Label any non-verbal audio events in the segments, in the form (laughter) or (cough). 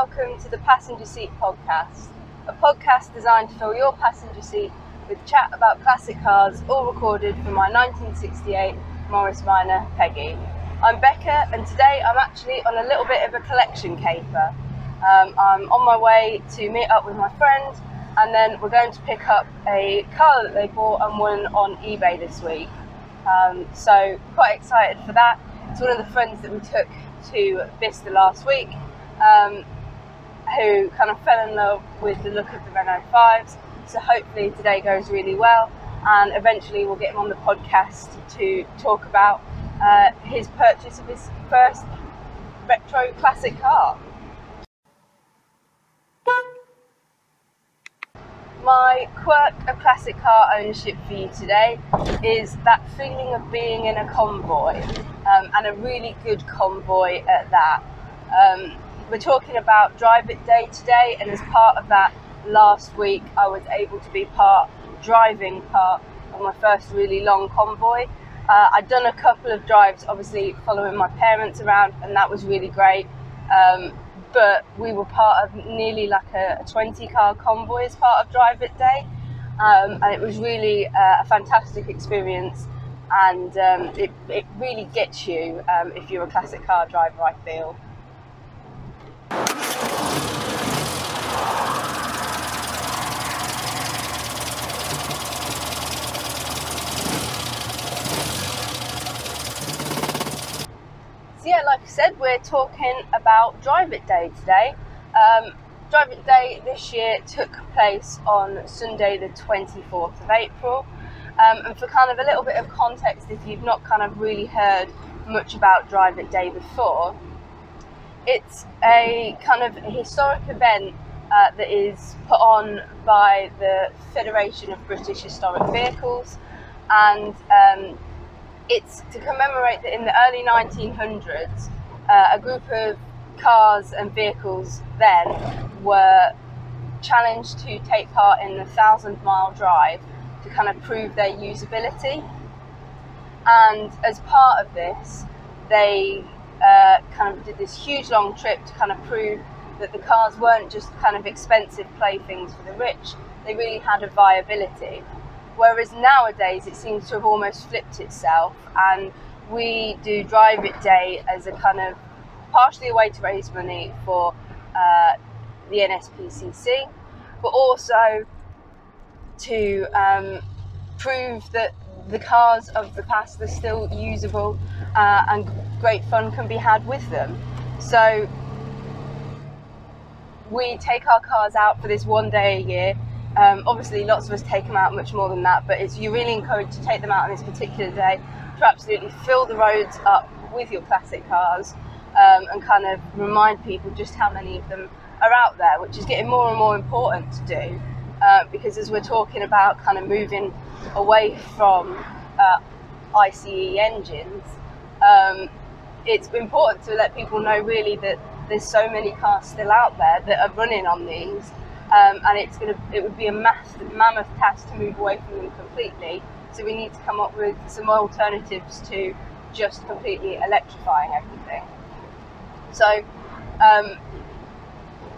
welcome to the Passenger Seat Podcast, a podcast designed to fill your passenger seat with chat about classic cars, all recorded from my 1968 Morris Minor Peggy. I'm Becca, and today I'm actually on a little bit of a collection caper. Um, I'm on my way to meet up with my friend, and then we're going to pick up a car that they bought and won on eBay this week. Um, so, quite excited for that. It's one of the friends that we took to Bicester last week, um, who kind of fell in love with the look of the Renault 5s. So hopefully today goes really well, and eventually we'll get him on the podcast to talk about uh, his purchase of his first retro classic car. My quirk of classic car ownership for you today is that feeling of being in a convoy, um, and a really good convoy at that. Um, we're talking about Drive It Day today, and as part of that, last week I was able to be part driving part of my first really long convoy. Uh, I'd done a couple of drives, obviously following my parents around, and that was really great. Um, but we were part of nearly like a, a 20 car convoy as part of Drive It Day, um, and it was really uh, a fantastic experience. And um, it, it really gets you um, if you're a classic car driver, I feel. So yeah, like I said, we're talking about Drive It Day today. Um, Drive It Day this year took place on Sunday, the 24th of April. Um, and for kind of a little bit of context, if you've not kind of really heard much about Drive It Day before, it's a kind of historic event uh, that is put on by the Federation of British Historic Vehicles, and um, it's to commemorate that in the early 1900s, uh, a group of cars and vehicles then were challenged to take part in the thousand mile drive to kind of prove their usability. And as part of this, they uh, kind of did this huge long trip to kind of prove that the cars weren't just kind of expensive playthings for the rich, they really had a viability. Whereas nowadays it seems to have almost flipped itself, and we do Drive It Day as a kind of partially a way to raise money for uh, the NSPCC, but also to um, prove that the cars of the past are still usable uh, and great fun can be had with them. So we take our cars out for this one day a year. Um, obviously, lots of us take them out much more than that, but it's you're really encouraged to take them out on this particular day to absolutely fill the roads up with your classic cars um, and kind of remind people just how many of them are out there, which is getting more and more important to do. Uh, because as we're talking about kind of moving away from uh, ICE engines, um, it's important to let people know really that there's so many cars still out there that are running on these, um, and it's gonna it would be a massive, mammoth task to move away from them completely. So we need to come up with some alternatives to just completely electrifying everything. So um,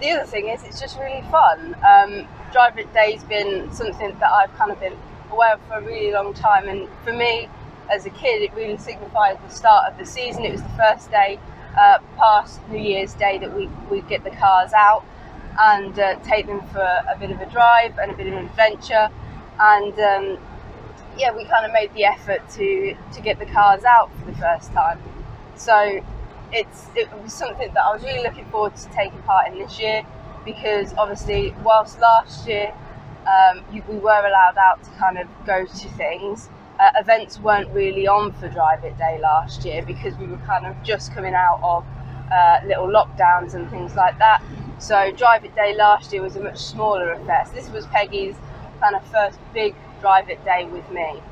the other thing is it's just really fun. Um, Drive It Day's been something that I've kind of been aware of for a really long time, and for me as a kid, it really signified the start of the season. It was the first day uh, past New Year's Day that we we get the cars out and uh, take them for a bit of a drive and a bit of an adventure, and um, yeah, we kind of made the effort to to get the cars out for the first time. So it's it was something that I was really looking forward to taking part in this year because obviously, whilst last year um, you, we were allowed out to kind of go to things, uh, events weren't really on for Drive It Day last year because we were kind of just coming out of uh, little lockdowns and things like that. So Drive It Day last year was a much smaller affair. So this was Peggy's kind of first big Drive It Day with me.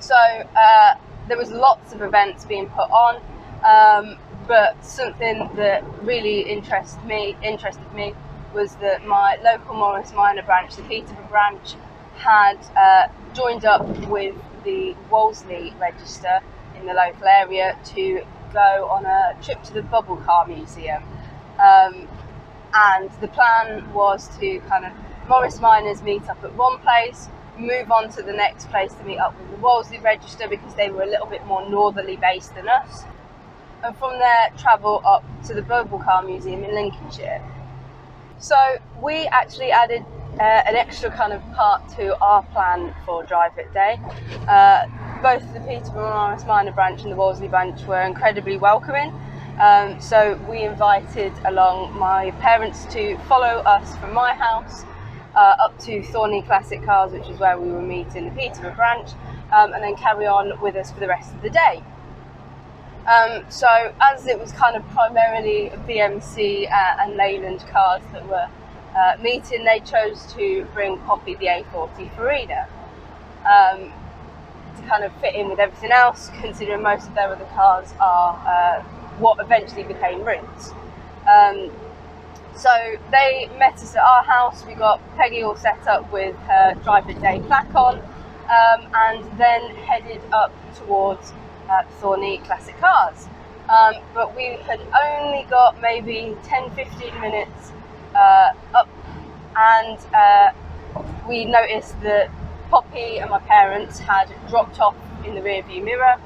So uh, there was lots of events being put on, um, but something that really interested me interested me was that my local Morris Minor branch, the Peterborough branch, had uh, joined up with the Wolseley Register in the local area to go on a trip to the Bubble Car Museum. Um, and the plan was to kind of Morris Minors meet up at one place, move on to the next place to meet up with the Wolseley Register because they were a little bit more northerly based than us, and from there travel up to the Bubble Car Museum in Lincolnshire. So we actually added uh, an extra kind of part to our plan for Drive It Day. Uh, both the Peterborough Morris Minor branch and the Wolseley branch were incredibly welcoming. Um, so we invited along my parents to follow us from my house uh, up to Thorney Classic Cars, which is where we were meeting the Peterborough branch, um, and then carry on with us for the rest of the day. Um, so as it was kind of primarily BMC uh, and Leyland cars that were uh, meeting, they chose to bring Poppy the A40 Farina um, to kind of fit in with everything else, considering most of their other cars are uh, what eventually became Rootes. Um, so they met us at our house. We got Peggy all set up with her Drive It Day plaque on, um, and then headed up towards uh, Thorney Classic Cars. Um, but we had only got maybe 10 15 minutes uh, up, and uh, we noticed that Poppy and my parents had dropped off in the rearview mirror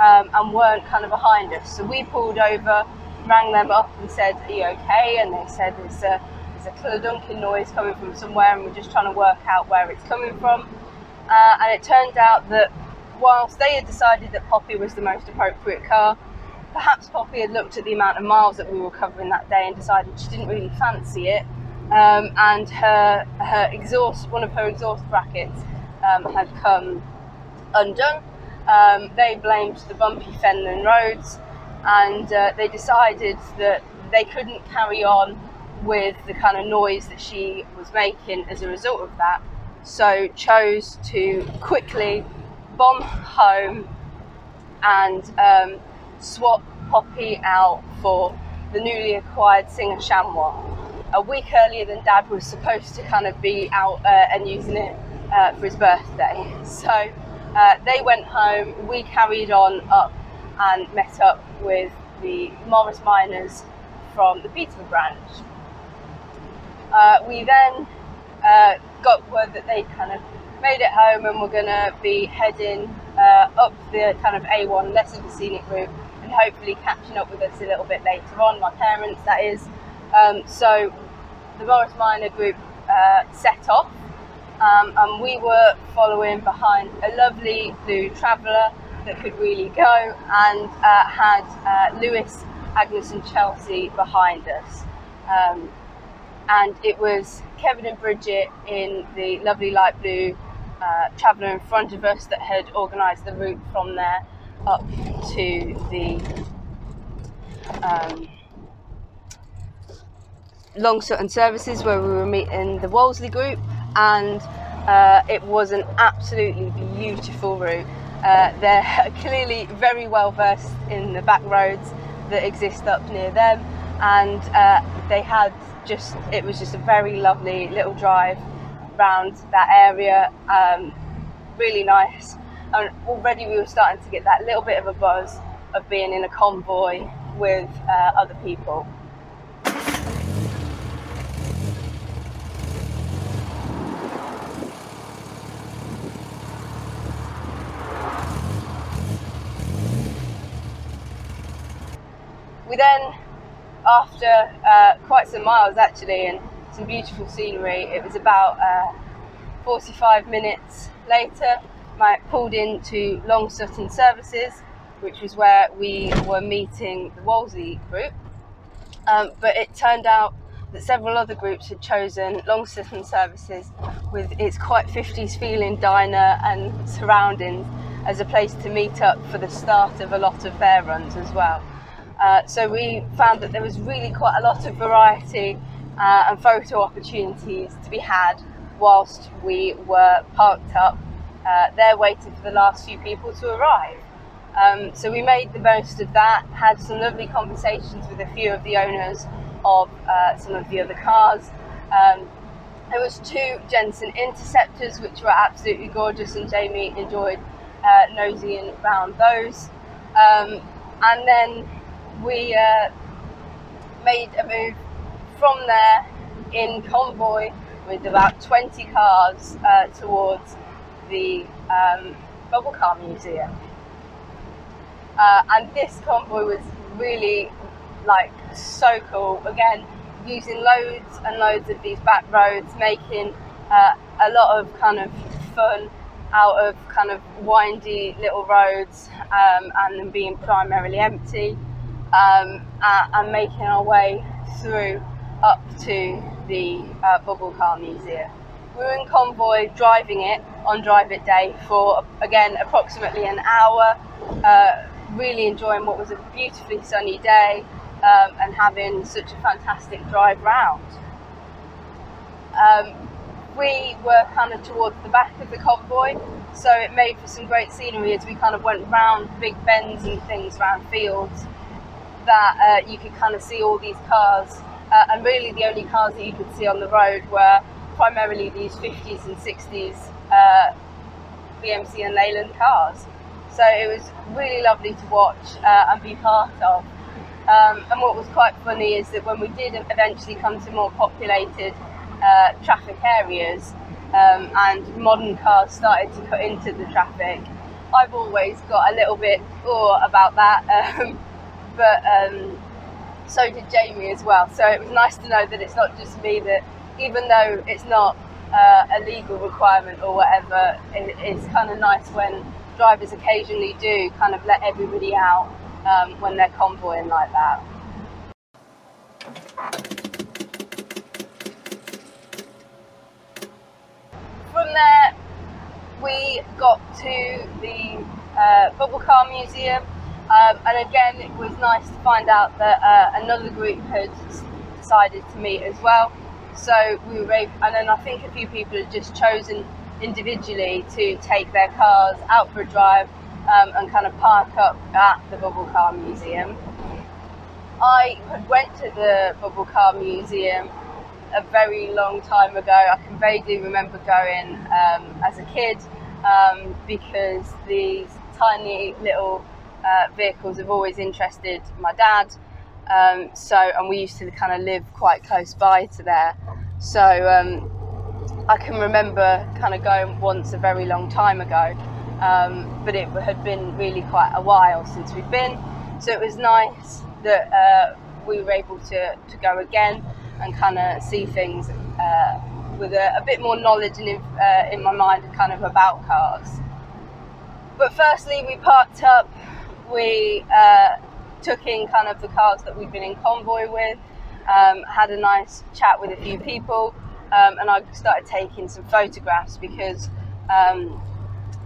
um, and weren't kind of behind us. So we pulled over, rang them up, and said, Are you okay? And they said, There's a, there's a cludunking noise coming from somewhere, and we're just trying to work out where it's coming from. Uh, and it turned out that whilst they had decided that Poppy was the most appropriate car, perhaps Poppy had looked at the amount of miles that we were covering that day and decided she didn't really fancy it. Um, and her her exhaust, one of her exhaust brackets, um, had come undone. Um, they blamed the bumpy Fenland roads, and uh, they decided that they couldn't carry on with the kind of noise that she was making as a result of that. So chose to quickly bomb home and um, swap Poppy out for the newly acquired Singer Chamois. A week earlier than Dad was supposed to kind of be out uh, and using it uh, for his birthday. (laughs) So uh, they went home, we carried on up and met up with the Morris Minors from the Peterborough branch. Uh, we then uh, got word that they kind of made it home and we're going to be heading uh, up the kind of A1 less of a scenic route and hopefully catching up with us a little bit later on, my parents that is. Um, so the Morris Minor group uh, set off um, and we were following behind a lovely blue traveller that could really go and uh, had uh, Lewis, Agnes and Chelsea behind us. Um, and it was Kevin and Bridget in the lovely light blue uh, traveller in front of us that had organised the route from there up to the um, Long Sutton services where we were meeting the Wolseley group, and uh, it was an absolutely beautiful route. Uh, they're (laughs) clearly very well versed in the back roads that exist up near them, and uh, they had just it was just a very lovely little drive around that area. Um, really nice, and already we were starting to get that little bit of a buzz of being in a convoy with uh, other people. Then, after uh, quite some miles actually, and some beautiful scenery, it was about uh, 45 minutes later, I pulled into Long Sutton Services, which was where we were meeting the Wolseley group. Um, but it turned out that several other groups had chosen Long Sutton Services with its quite 50s feeling diner and surroundings as a place to meet up for the start of a lot of their runs as well. Uh, so we found that there was really quite a lot of variety uh, and photo opportunities to be had whilst we were parked up uh, there waiting for the last few people to arrive. Um, so we made the most of that, had some lovely conversations with a few of the owners of uh, some of the other cars. Um, there was two Jensen Interceptors which were absolutely gorgeous and Jamie enjoyed uh, nosying around those. Um, and then we uh, made a move from there in convoy with about 20 cars uh, towards the um, Bubble Car Museum. Uh, and this convoy was really like so cool. Again, using loads and loads of these back roads, making uh, a lot of kind of fun out of kind of windy little roads um, and them being primarily empty um, and, making our way through up to the uh, Bubble Car Museum. We were in convoy driving it on Drive It Day for again approximately an hour, uh, really enjoying what was a beautifully sunny day um, and having such a fantastic drive round. Um, we were kind of towards the back of the convoy, so it made for some great scenery as we kind of went round big bends and things around fields that uh, you could kind of see all these cars. Uh, and really, the only cars that you could see on the road were primarily these 50s and 60s uh, BMC and Leyland cars. So it was really lovely to watch uh, and be part of. Um, and what was quite funny is that when we did eventually come to more populated uh, traffic areas um, and modern cars started to cut into the traffic, I've always got a little bit awe about that. (laughs) Um, but um, so did Jamie as well. So it was nice to know that it's not just me that, even though it's not uh, a legal requirement or whatever, it, it's kind of nice when drivers occasionally do kind of let everybody out um, when they're convoying like that. From there, we got to the uh, Bubble Car Museum, um, and again, it was nice to find out that uh, another group had decided to meet as well. So we were able, and then I think a few people had just chosen individually to take their cars out for a drive um, and kind of park up at the Bubble Car Museum. I went to the Bubble Car Museum a very long time ago. I can vaguely remember going um, as a kid um, because these tiny little uh, vehicles have always interested my dad. Um, so, and we used to kind of live quite close by to there. So, um, I can remember kind of going once a very long time ago, um, but it had been really quite a while since we'd been. So it was nice that uh, we were able to, to go again and kind of see things uh, with a, a, bit more knowledge in, uh, in my mind kind of about cars. But firstly, we parked up, we uh, took in kind of the cars that we'd been in convoy with, um, had a nice chat with a few people, um, and I started taking some photographs because um,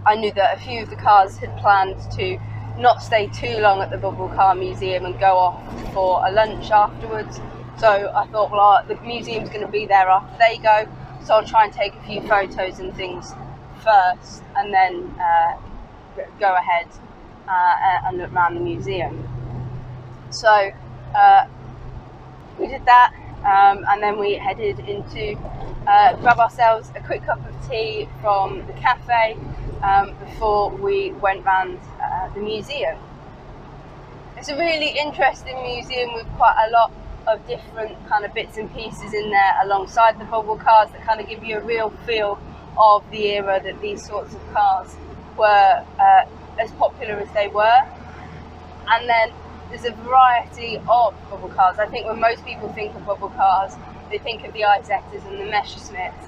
I knew that a few of the cars had planned to not stay too long at the Bubble Car Museum and go off for a lunch afterwards. So I thought, well, the museum's going to be there after they go, so I'll try and take a few photos and things first, and then uh, go ahead and look around the museum. So uh, we did that, um, and then we headed into uh, grab ourselves a quick cup of tea from the cafe um, before we went round uh, the museum. It's a really interesting museum with quite a lot of different kind of bits and pieces in there alongside the bubble cars that kind of give you a real feel of the era that these sorts of cars were uh, as popular as they were. And then there's a variety of bubble cars. I think when most people think of bubble cars, they think of the Isettas and the Messerschmitts,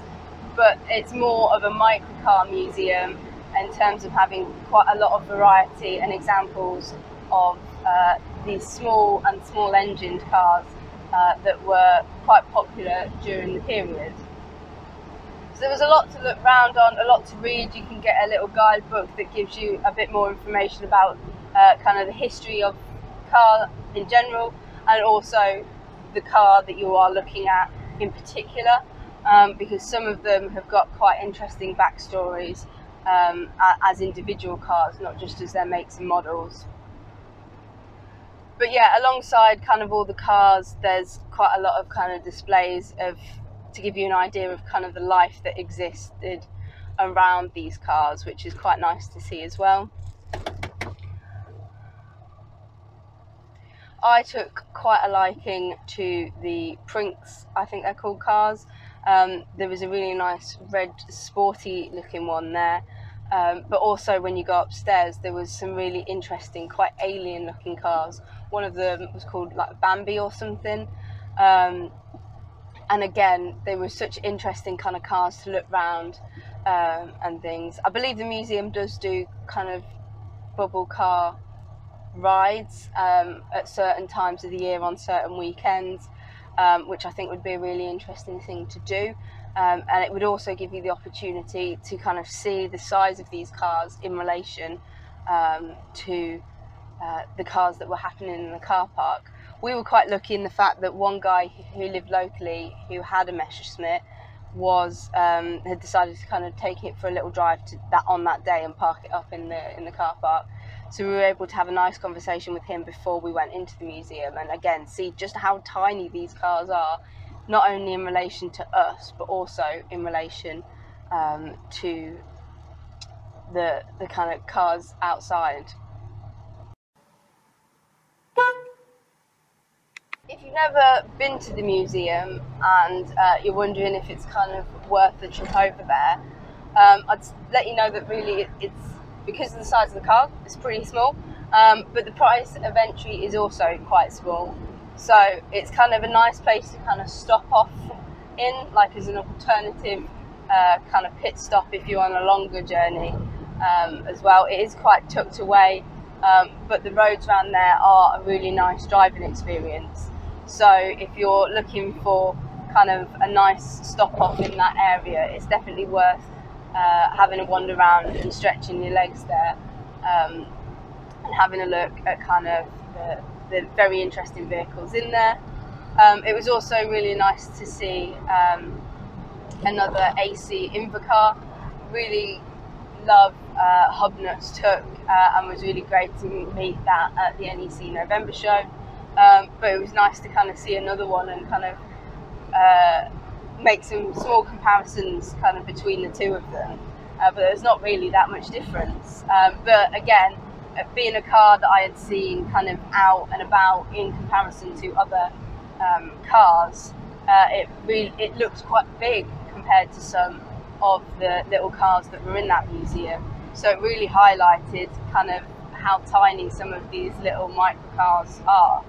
but it's more of a microcar museum in terms of having quite a lot of variety and examples of uh, these small and small engined cars uh, that were quite popular during the period. So there was a lot to look round on, a lot to read. You can get a little guidebook that gives you a bit more information about uh, kind of the history of car in general and also the car that you are looking at in particular um, because some of them have got quite interesting backstories um, as individual cars, not just as their makes and models. But yeah, alongside kind of all the cars, there's quite a lot of kind of displays of to give you an idea of kind of the life that existed around these cars, which is quite nice to see as well. I took quite a liking to the Prinks, I think they're called cars. Um, there was a really nice red sporty looking one there. Um, but also when you go upstairs, there was some really interesting, quite alien looking cars. One of them was called like Bambi or something. Um, and again, they were such interesting kind of cars to look round um, and things. I believe the museum does do kind of bubble car rides um, at certain times of the year on certain weekends, um, which I think would be a really interesting thing to do. Um, and it would also give you the opportunity to kind of see the size of these cars in relation um, to uh, the cars that were happening in the car park. We were quite lucky in the fact that one guy who lived locally who had a Messerschmitt was um, had decided to kind of take it for a little drive to that on that day and park it up in the in the car park. So we were able to have a nice conversation with him before we went into the museum and again see just how tiny these cars are, not only in relation to us but also in relation um, to the the kind of cars outside. If you've never been to the museum and uh, you're wondering if it's kind of worth the trip over there, um, I'd let you know that really it's because of the size of the car, it's pretty small, um, but the price of entry is also quite small. So it's kind of a nice place to kind of stop off in, like as an alternative uh, kind of pit stop if you're on a longer journey um, as well. It is quite tucked away, um, but the roads around there are a really nice driving experience. So if you're looking for kind of a nice stop off in that area, it's definitely worth uh, having a wander around and stretching your legs there um, and having a look at kind of the, the very interesting vehicles in there. Um, it was also really nice to see um, another AC Invacar. Really love uh, took uh, and was really great to meet that at the NEC November show. Um, but it was nice to kind of see another one and kind of uh, make some small comparisons kind of between the two of them. Uh, but there's not really that much difference. Um, but again, uh, being a car that I had seen kind of out and about in comparison to other um, cars, uh, it really it looks quite big compared to some of the little cars that were in that museum. So it really highlighted kind of how tiny some of these little microcars are.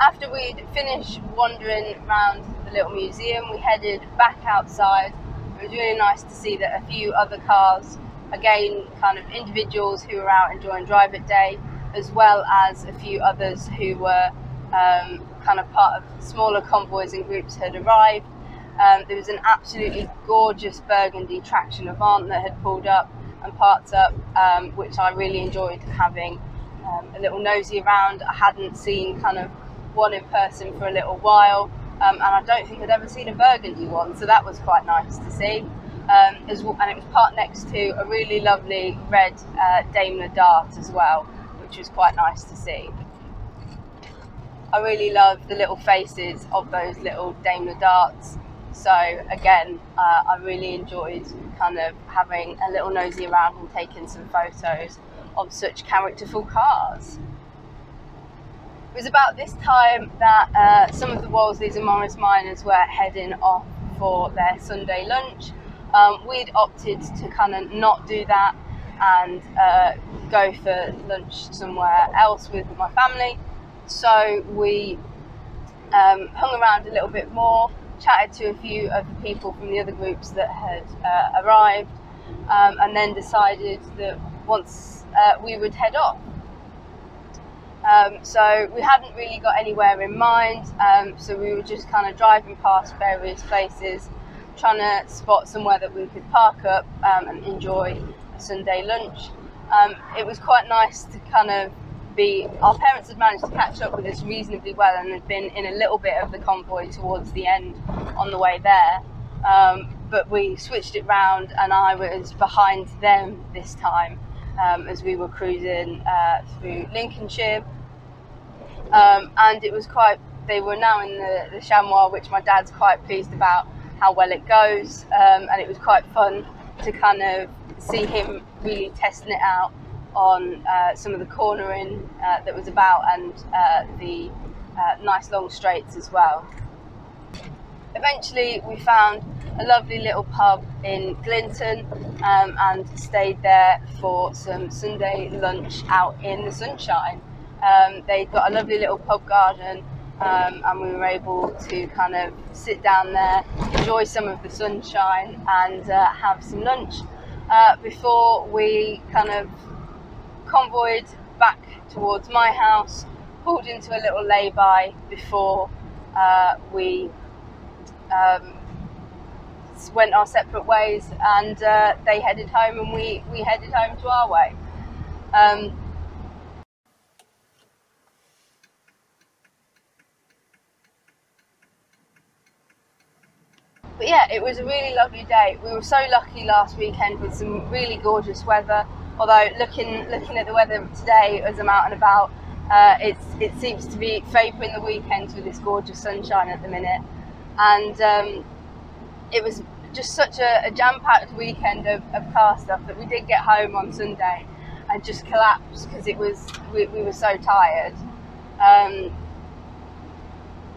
After we'd finished wandering around the little museum, we headed back outside. It was really nice to see that a few other cars, again, kind of individuals who were out enjoying Drive It Day, as well as a few others who were um, kind of part of smaller convoys and groups had arrived. Um, there was an absolutely gorgeous burgundy traction Avant that had pulled up and parked up, um, which I really enjoyed having um, a little nosy around. I hadn't seen kind of one in person for a little while, um, and I don't think I'd ever seen a burgundy one, so that was quite nice to see. Um, as well, and it was parked next to a really lovely red uh, Daimler Dart as well, which was quite nice to see. I really love the little faces of those little Daimler darts. So again, uh, I really enjoyed kind of having a little nosy around and taking some photos of such characterful cars. It was about this time that uh, some of the Wolseleys and Morris Minors were heading off for their Sunday lunch. Um, we'd opted to kind of not do that and uh, go for lunch somewhere else with my family. So we um, hung around a little bit more, chatted to a few of the people from the other groups that had uh, arrived, um, and then decided that once uh, we would head off. Um, so we hadn't really got anywhere in mind, um, so we were just kind of driving past various places, trying to spot somewhere that we could park up um, and enjoy a Sunday lunch. Um, it was quite nice to kind of our parents had managed to catch up with us reasonably well and had been in a little bit of the convoy towards the end on the way there. Um, but we switched it round and I was behind them this time. um, as we were cruising uh, through Lincolnshire. Um, and it was quite, they were now in the, the chamois, which my dad's quite pleased about how well it goes. Um, and it was quite fun to kind of see him really testing it out on uh, some of the cornering uh, that was about and uh, the uh, nice long straights as well. Eventually, we found a lovely little pub in Glinton um, and stayed there for some Sunday lunch out in the sunshine. Um, they'd got a lovely little pub garden um, and we were able to kind of sit down there, enjoy some of the sunshine, and uh, have some lunch uh, before we kind of convoyed back towards my house, pulled into a little lay-by before uh, we um, went our separate ways, and uh, they headed home, and we we headed home to our way. Um, but yeah, it was a really lovely day. We were so lucky last weekend with some really gorgeous weather. Although looking looking at the weather today as I'm out and about, uh, it's it seems to be favouring the weekends with this gorgeous sunshine at the minute and um, it was just such a, a jam-packed weekend of, of, car stuff that we did get home on Sunday and just collapsed because it was we, we, were so tired. Um,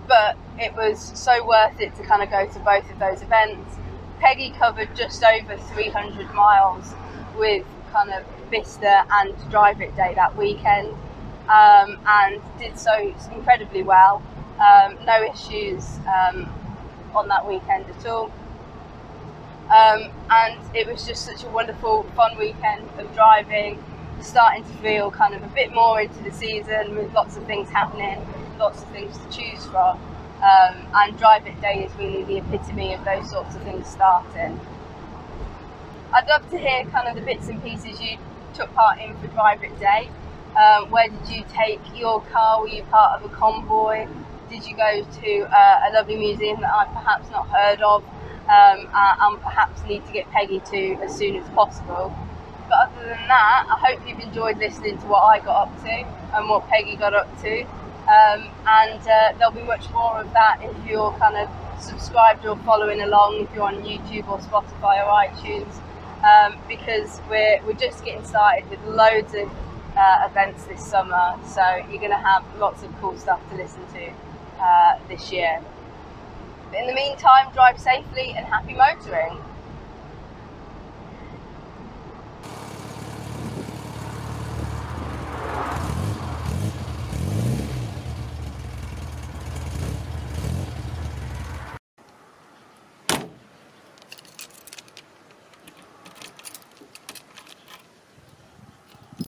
but it was so worth it to kind of go to both of those events. Peggy covered just over 300 miles with kind of Bicester and Drive It Day that weekend um, and did so incredibly well. Um, no issues um, on that weekend at all. Um, and it was just such a wonderful, fun weekend of driving, starting to feel kind of a bit more into the season with lots of things happening, lots of things to choose from. Um, and Drive It Day is really the epitome of those sorts of things starting. I'd love to hear kind of the bits and pieces you took part in for Drive It Day. Um, where did you take your car? Were you part of a convoy? did you go to uh, a lovely museum that I've perhaps not heard of um, and perhaps need to get Peggy to as soon as possible. But other than that, I hope you've enjoyed listening to what I got up to and what Peggy got up to. Um, and uh, there'll be much more of that if you're kind of subscribed or following along, if you're on YouTube or Spotify or iTunes, um, because we're, we're just getting started with loads of uh, events this summer. So you're going to have lots of cool stuff to listen to uh, this year. But in the meantime, drive safely and happy motoring.